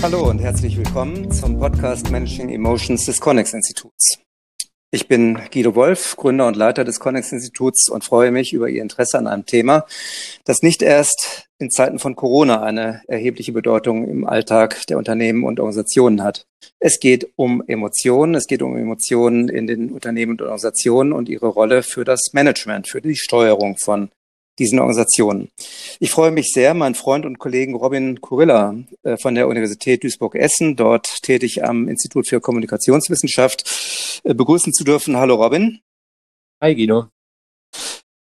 Hallo und herzlich willkommen zum Podcast Managing Emotions des Connex Instituts. Ich bin Guido Wolf, Gründer und Leiter des Connex Instituts und freue mich über Ihr Interesse an einem Thema, das nicht erst in Zeiten von Corona eine erhebliche Bedeutung im Alltag der Unternehmen und Organisationen hat. Es geht um Emotionen, es geht um Emotionen in den Unternehmen und Organisationen und ihre Rolle für das Management, für die Steuerung von diesen Organisationen. Ich freue mich sehr, meinen Freund und Kollegen Robin Kurilla äh, von der Universität Duisburg-Essen, dort tätig am Institut für Kommunikationswissenschaft, äh, begrüßen zu dürfen. Hallo Robin. Hi Guido.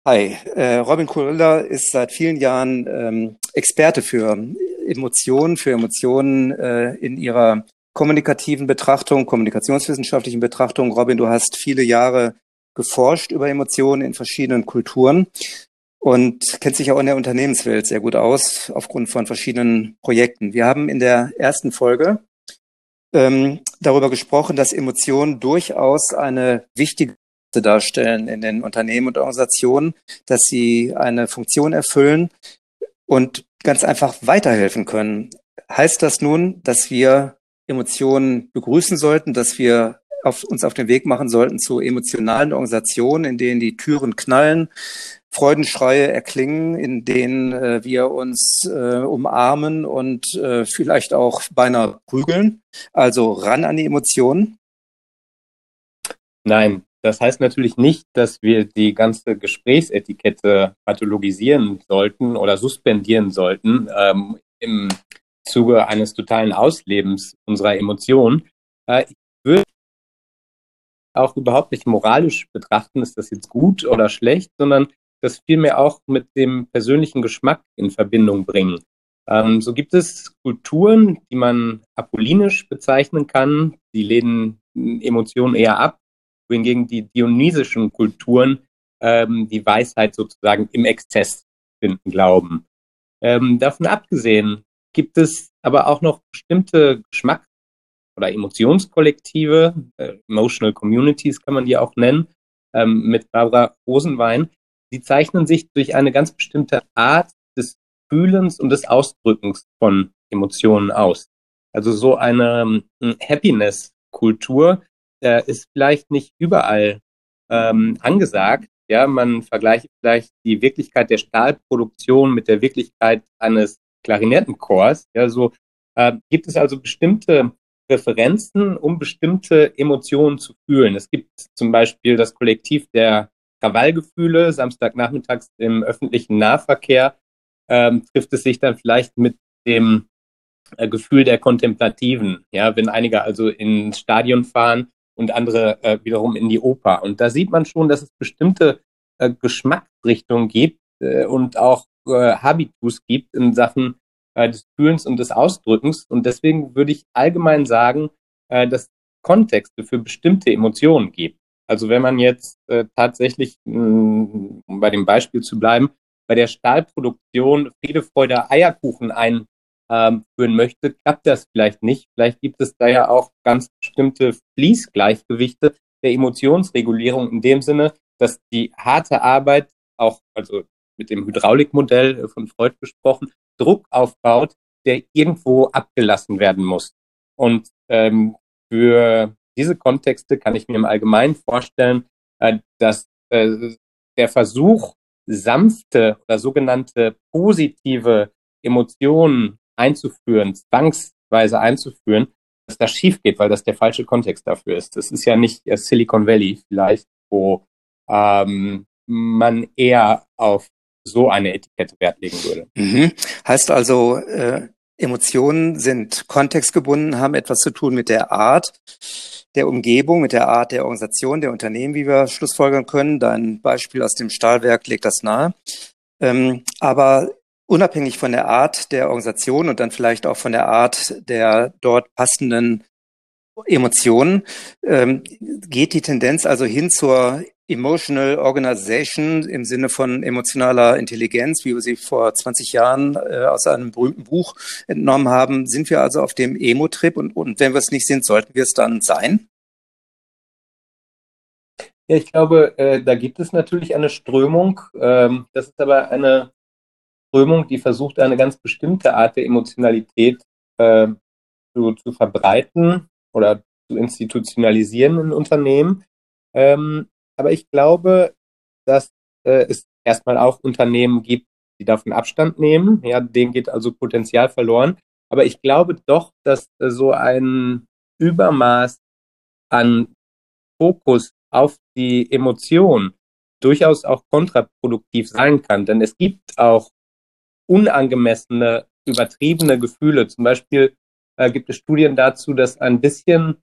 Hi, äh, Robin Kurilla ist seit vielen Jahren ähm, Experte für Emotionen, für Emotionen in ihrer kommunikativen Betrachtung, kommunikationswissenschaftlichen Betrachtung. Robin, du hast viele Jahre geforscht über Emotionen in verschiedenen Kulturen und kennt sich auch in der Unternehmenswelt sehr gut aus, aufgrund von verschiedenen Projekten. Wir haben in der ersten Folge ähm, darüber gesprochen, dass Emotionen durchaus eine wichtige darstellen in den Unternehmen und Organisationen, dass sie eine Funktion erfüllen und ganz einfach weiterhelfen können. Heißt das nun, dass wir Emotionen begrüßen sollten, dass wir auf, uns auf den Weg machen sollten zu emotionalen Organisationen, in denen die Türen knallen, Freudenschreie erklingen, in denen äh, wir uns äh, umarmen und äh, vielleicht auch beinahe prügeln. Also ran an die Emotionen. Nein, das heißt natürlich nicht, dass wir die ganze Gesprächsetikette pathologisieren sollten oder suspendieren sollten ähm, im Zuge eines totalen Auslebens unserer Emotionen. Äh, ich auch überhaupt nicht moralisch betrachten, ist das jetzt gut oder schlecht, sondern das vielmehr auch mit dem persönlichen Geschmack in Verbindung bringen. Ähm, so gibt es Kulturen, die man apollinisch bezeichnen kann, die lehnen Emotionen eher ab, wohingegen die dionysischen Kulturen ähm, die Weisheit sozusagen im Exzess finden glauben. Ähm, davon abgesehen gibt es aber auch noch bestimmte Geschmack- oder Emotionskollektive, äh, Emotional Communities kann man die auch nennen, ähm, mit Barbara Rosenwein, Sie zeichnen sich durch eine ganz bestimmte Art des Fühlens und des Ausdrückens von Emotionen aus. Also so eine ähm, Happiness-Kultur äh, ist vielleicht nicht überall ähm, angesagt. Ja, man vergleicht vielleicht die Wirklichkeit der Stahlproduktion mit der Wirklichkeit eines Klarinettenchors. Ja, so äh, gibt es also bestimmte Referenzen, um bestimmte Emotionen zu fühlen. Es gibt zum Beispiel das Kollektiv der Krawallgefühle Samstagnachmittags im öffentlichen Nahverkehr ähm, trifft es sich dann vielleicht mit dem äh, Gefühl der Kontemplativen, ja, wenn einige also ins Stadion fahren und andere äh, wiederum in die Oper. Und da sieht man schon, dass es bestimmte äh, Geschmacksrichtungen gibt äh, und auch äh, Habitus gibt in Sachen äh, des Fühlens und des Ausdrückens. Und deswegen würde ich allgemein sagen, äh, dass Kontexte für bestimmte Emotionen gibt. Also wenn man jetzt äh, tatsächlich, mh, mm, um bei dem Beispiel zu bleiben, bei der Stahlproduktion Friede, Freude, Eierkuchen einführen ähm, möchte, klappt das vielleicht nicht. Vielleicht gibt es da ja auch ganz bestimmte Fließgleichgewichte der Emotionsregulierung in dem Sinne, dass die harte Arbeit auch, also mit dem Hydraulikmodell von Freud besprochen, Druck aufbaut, der irgendwo abgelassen werden muss. Und ähm, für diese Kontexte kann ich mir im Allgemeinen vorstellen, äh, dass äh, der Versuch, sanfte oder sogenannte positive Emotionen einzuführen, zwangsweise einzuführen, dass das schief geht, weil das der falsche Kontext dafür ist. Das ist ja nicht Silicon Valley vielleicht, wo ähm, man eher auf so eine Etikette Wert legen würde. Mhm. Heißt also, äh, Emotionen sind kontextgebunden, haben etwas zu tun mit der Art der Umgebung, mit der Art der Organisation, der Unternehmen, wie wir schlussfolgern können. Dein Beispiel aus dem Stahlwerk legt das nahe. Ähm, aber unabhängig von der Art der Organisation und dann vielleicht auch von der Art der dort passenden Emotionen, ähm, geht die Tendenz also hin zur Emotional Organization im Sinne von emotionaler Intelligenz, wie wir sie vor 20 Jahren äh, aus einem berühmten Buch entnommen haben, sind wir also auf dem Emo-Trip und, und wenn wir es nicht sind, sollten wir es dann sein? Ja, ich glaube, äh, da gibt es natürlich eine Strömung. Ähm, das ist aber eine Strömung, die versucht, eine ganz bestimmte Art der Emotionalität äh, zu, zu verbreiten oder zu institutionalisieren in Unternehmen. Ähm, aber ich glaube, dass äh, es erstmal auch Unternehmen gibt, die davon Abstand nehmen. Ja, denen geht also Potenzial verloren. Aber ich glaube doch, dass äh, so ein Übermaß an Fokus auf die Emotion durchaus auch kontraproduktiv sein kann. Denn es gibt auch unangemessene, übertriebene Gefühle. Zum Beispiel äh, gibt es Studien dazu, dass ein bisschen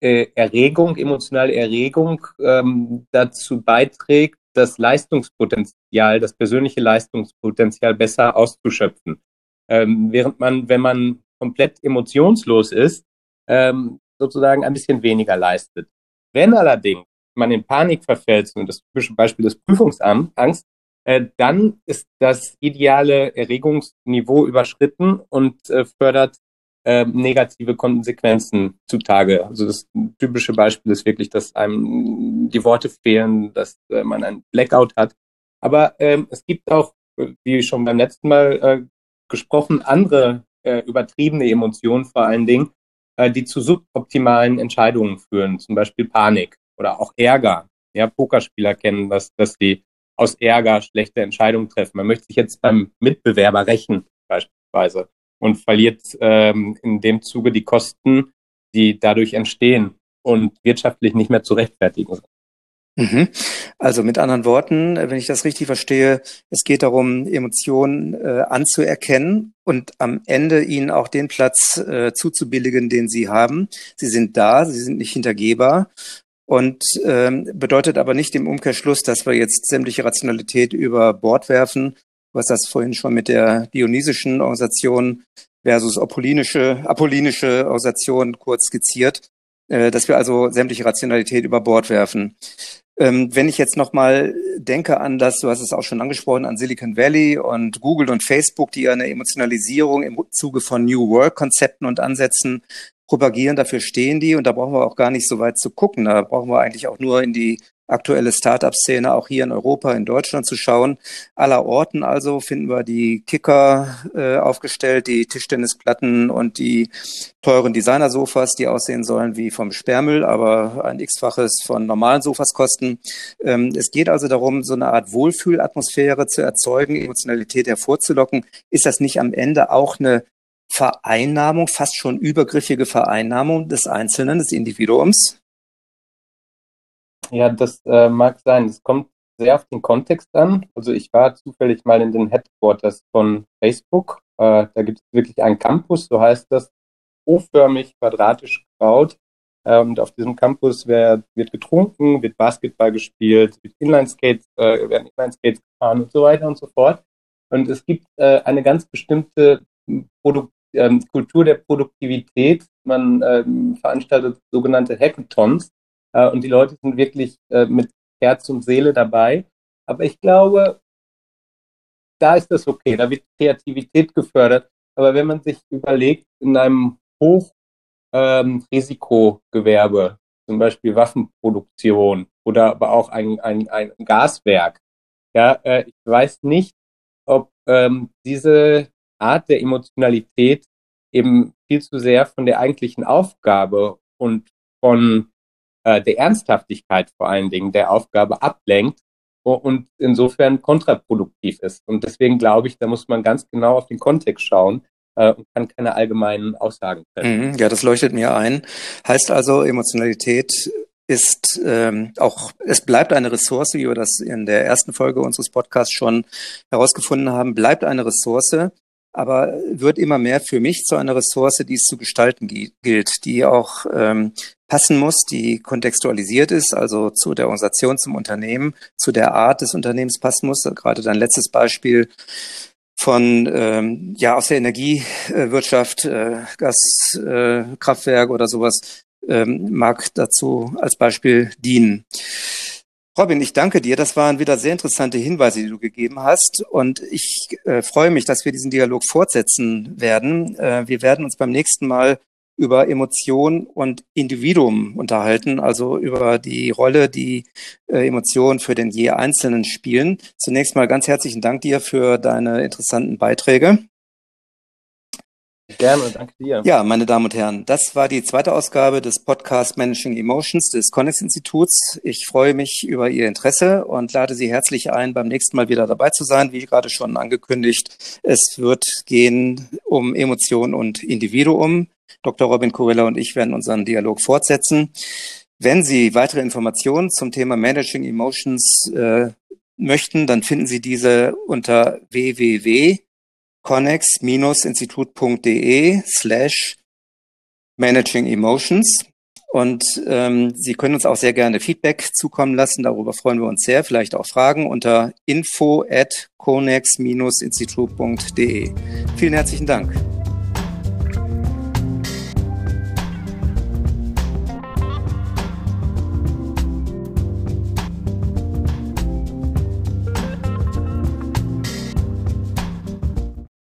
Erregung, emotionale Erregung ähm, dazu beiträgt, das Leistungspotenzial, das persönliche Leistungspotenzial besser auszuschöpfen. Ähm, während man, wenn man komplett emotionslos ist, ähm, sozusagen ein bisschen weniger leistet. Wenn allerdings man in Panik verfällt, und das typische Beispiel des Prüfungsangst, äh, dann ist das ideale Erregungsniveau überschritten und äh, fördert äh, negative Konsequenzen zutage. Also das typische Beispiel ist wirklich, dass einem die Worte fehlen, dass äh, man ein Blackout hat. Aber ähm, es gibt auch, wie schon beim letzten Mal äh, gesprochen, andere äh, übertriebene Emotionen vor allen Dingen, äh, die zu suboptimalen Entscheidungen führen, zum Beispiel Panik oder auch Ärger. Ja, Pokerspieler kennen das, dass sie aus Ärger schlechte Entscheidungen treffen. Man möchte sich jetzt beim Mitbewerber rächen, beispielsweise, und verliert ähm, in dem Zuge die Kosten, die dadurch entstehen und wirtschaftlich nicht mehr zu rechtfertigen sind. Mhm. Also mit anderen Worten, wenn ich das richtig verstehe, es geht darum, Emotionen äh, anzuerkennen und am Ende ihnen auch den Platz äh, zuzubilligen, den sie haben. Sie sind da, sie sind nicht hintergehbar und ähm, bedeutet aber nicht im Umkehrschluss, dass wir jetzt sämtliche Rationalität über Bord werfen. Du hast das vorhin schon mit der dionysischen Organisation versus apollinische, apollinische Organisation kurz skizziert, äh, dass wir also sämtliche Rationalität über Bord werfen. Ähm, wenn ich jetzt nochmal denke an das, du hast es auch schon angesprochen, an Silicon Valley und Google und Facebook, die eine Emotionalisierung im Zuge von New Work-Konzepten und Ansätzen propagieren, dafür stehen die und da brauchen wir auch gar nicht so weit zu gucken. Da brauchen wir eigentlich auch nur in die aktuelle Startup-Szene auch hier in Europa, in Deutschland zu schauen. Aller Orten also finden wir die Kicker äh, aufgestellt, die Tischtennisplatten und die teuren Designer-Sofas, die aussehen sollen wie vom Sperrmüll, aber ein x-faches von normalen Sofas kosten. Ähm, es geht also darum, so eine Art Wohlfühlatmosphäre zu erzeugen, Emotionalität hervorzulocken. Ist das nicht am Ende auch eine Vereinnahmung, fast schon übergriffige Vereinnahmung des Einzelnen, des Individuums? Ja, das äh, mag sein. Es kommt sehr auf den Kontext an. Also ich war zufällig mal in den Headquarters von Facebook. Äh, da gibt es wirklich einen Campus, so heißt das, O-förmig, quadratisch gebaut. Äh, und auf diesem Campus wär, wird getrunken, wird Basketball gespielt, wird Inline-Skates, äh, werden Inline-Skates gefahren und so weiter und so fort. Und es gibt äh, eine ganz bestimmte Produkt ähm, Kultur der Produktivität. Man ähm, veranstaltet sogenannte Hackathons äh, und die Leute sind wirklich äh, mit Herz und Seele dabei. Aber ich glaube, da ist das okay, da wird Kreativität gefördert. Aber wenn man sich überlegt, in einem Hochrisikogewerbe, ähm, zum Beispiel Waffenproduktion oder aber auch ein, ein, ein Gaswerk, ja, äh, ich weiß nicht, ob ähm, diese Art der Emotionalität eben viel zu sehr von der eigentlichen Aufgabe und von äh, der Ernsthaftigkeit vor allen Dingen der Aufgabe ablenkt und insofern kontraproduktiv ist. Und deswegen glaube ich, da muss man ganz genau auf den Kontext schauen äh, und kann keine allgemeinen Aussagen treffen. Mhm, ja, das leuchtet mir ein. Heißt also, Emotionalität ist ähm, auch, es bleibt eine Ressource, wie wir das in der ersten Folge unseres Podcasts schon herausgefunden haben, bleibt eine Ressource, aber wird immer mehr für mich zu einer Ressource, die es zu gestalten gilt, die auch ähm, passen muss, die kontextualisiert ist, also zu der Organisation, zum Unternehmen, zu der Art des Unternehmens passen muss. Gerade dein letztes Beispiel von ähm, ja aus der Energiewirtschaft, äh, Gaskraftwerk äh, oder sowas ähm, mag dazu als Beispiel dienen. Robin, ich danke dir. Das waren wieder sehr interessante Hinweise, die du gegeben hast. Und ich äh, freue mich, dass wir diesen Dialog fortsetzen werden. Äh, wir werden uns beim nächsten Mal über Emotion und Individuum unterhalten, also über die Rolle, die äh, Emotionen für den je Einzelnen spielen. Zunächst mal ganz herzlichen Dank dir für deine interessanten Beiträge. Gerne und danke dir. Ja, meine Damen und Herren, das war die zweite Ausgabe des Podcast Managing Emotions des Connex Instituts. Ich freue mich über Ihr Interesse und lade Sie herzlich ein, beim nächsten Mal wieder dabei zu sein. Wie gerade schon angekündigt, es wird gehen um Emotion und Individuum. Dr. Robin Kurilla und ich werden unseren Dialog fortsetzen. Wenn Sie weitere Informationen zum Thema Managing Emotions äh, möchten, dann finden Sie diese unter www connex-institut.de slash managing emotions. Und ähm, Sie können uns auch sehr gerne Feedback zukommen lassen. Darüber freuen wir uns sehr. Vielleicht auch Fragen unter info at connex-institut.de. Vielen herzlichen Dank.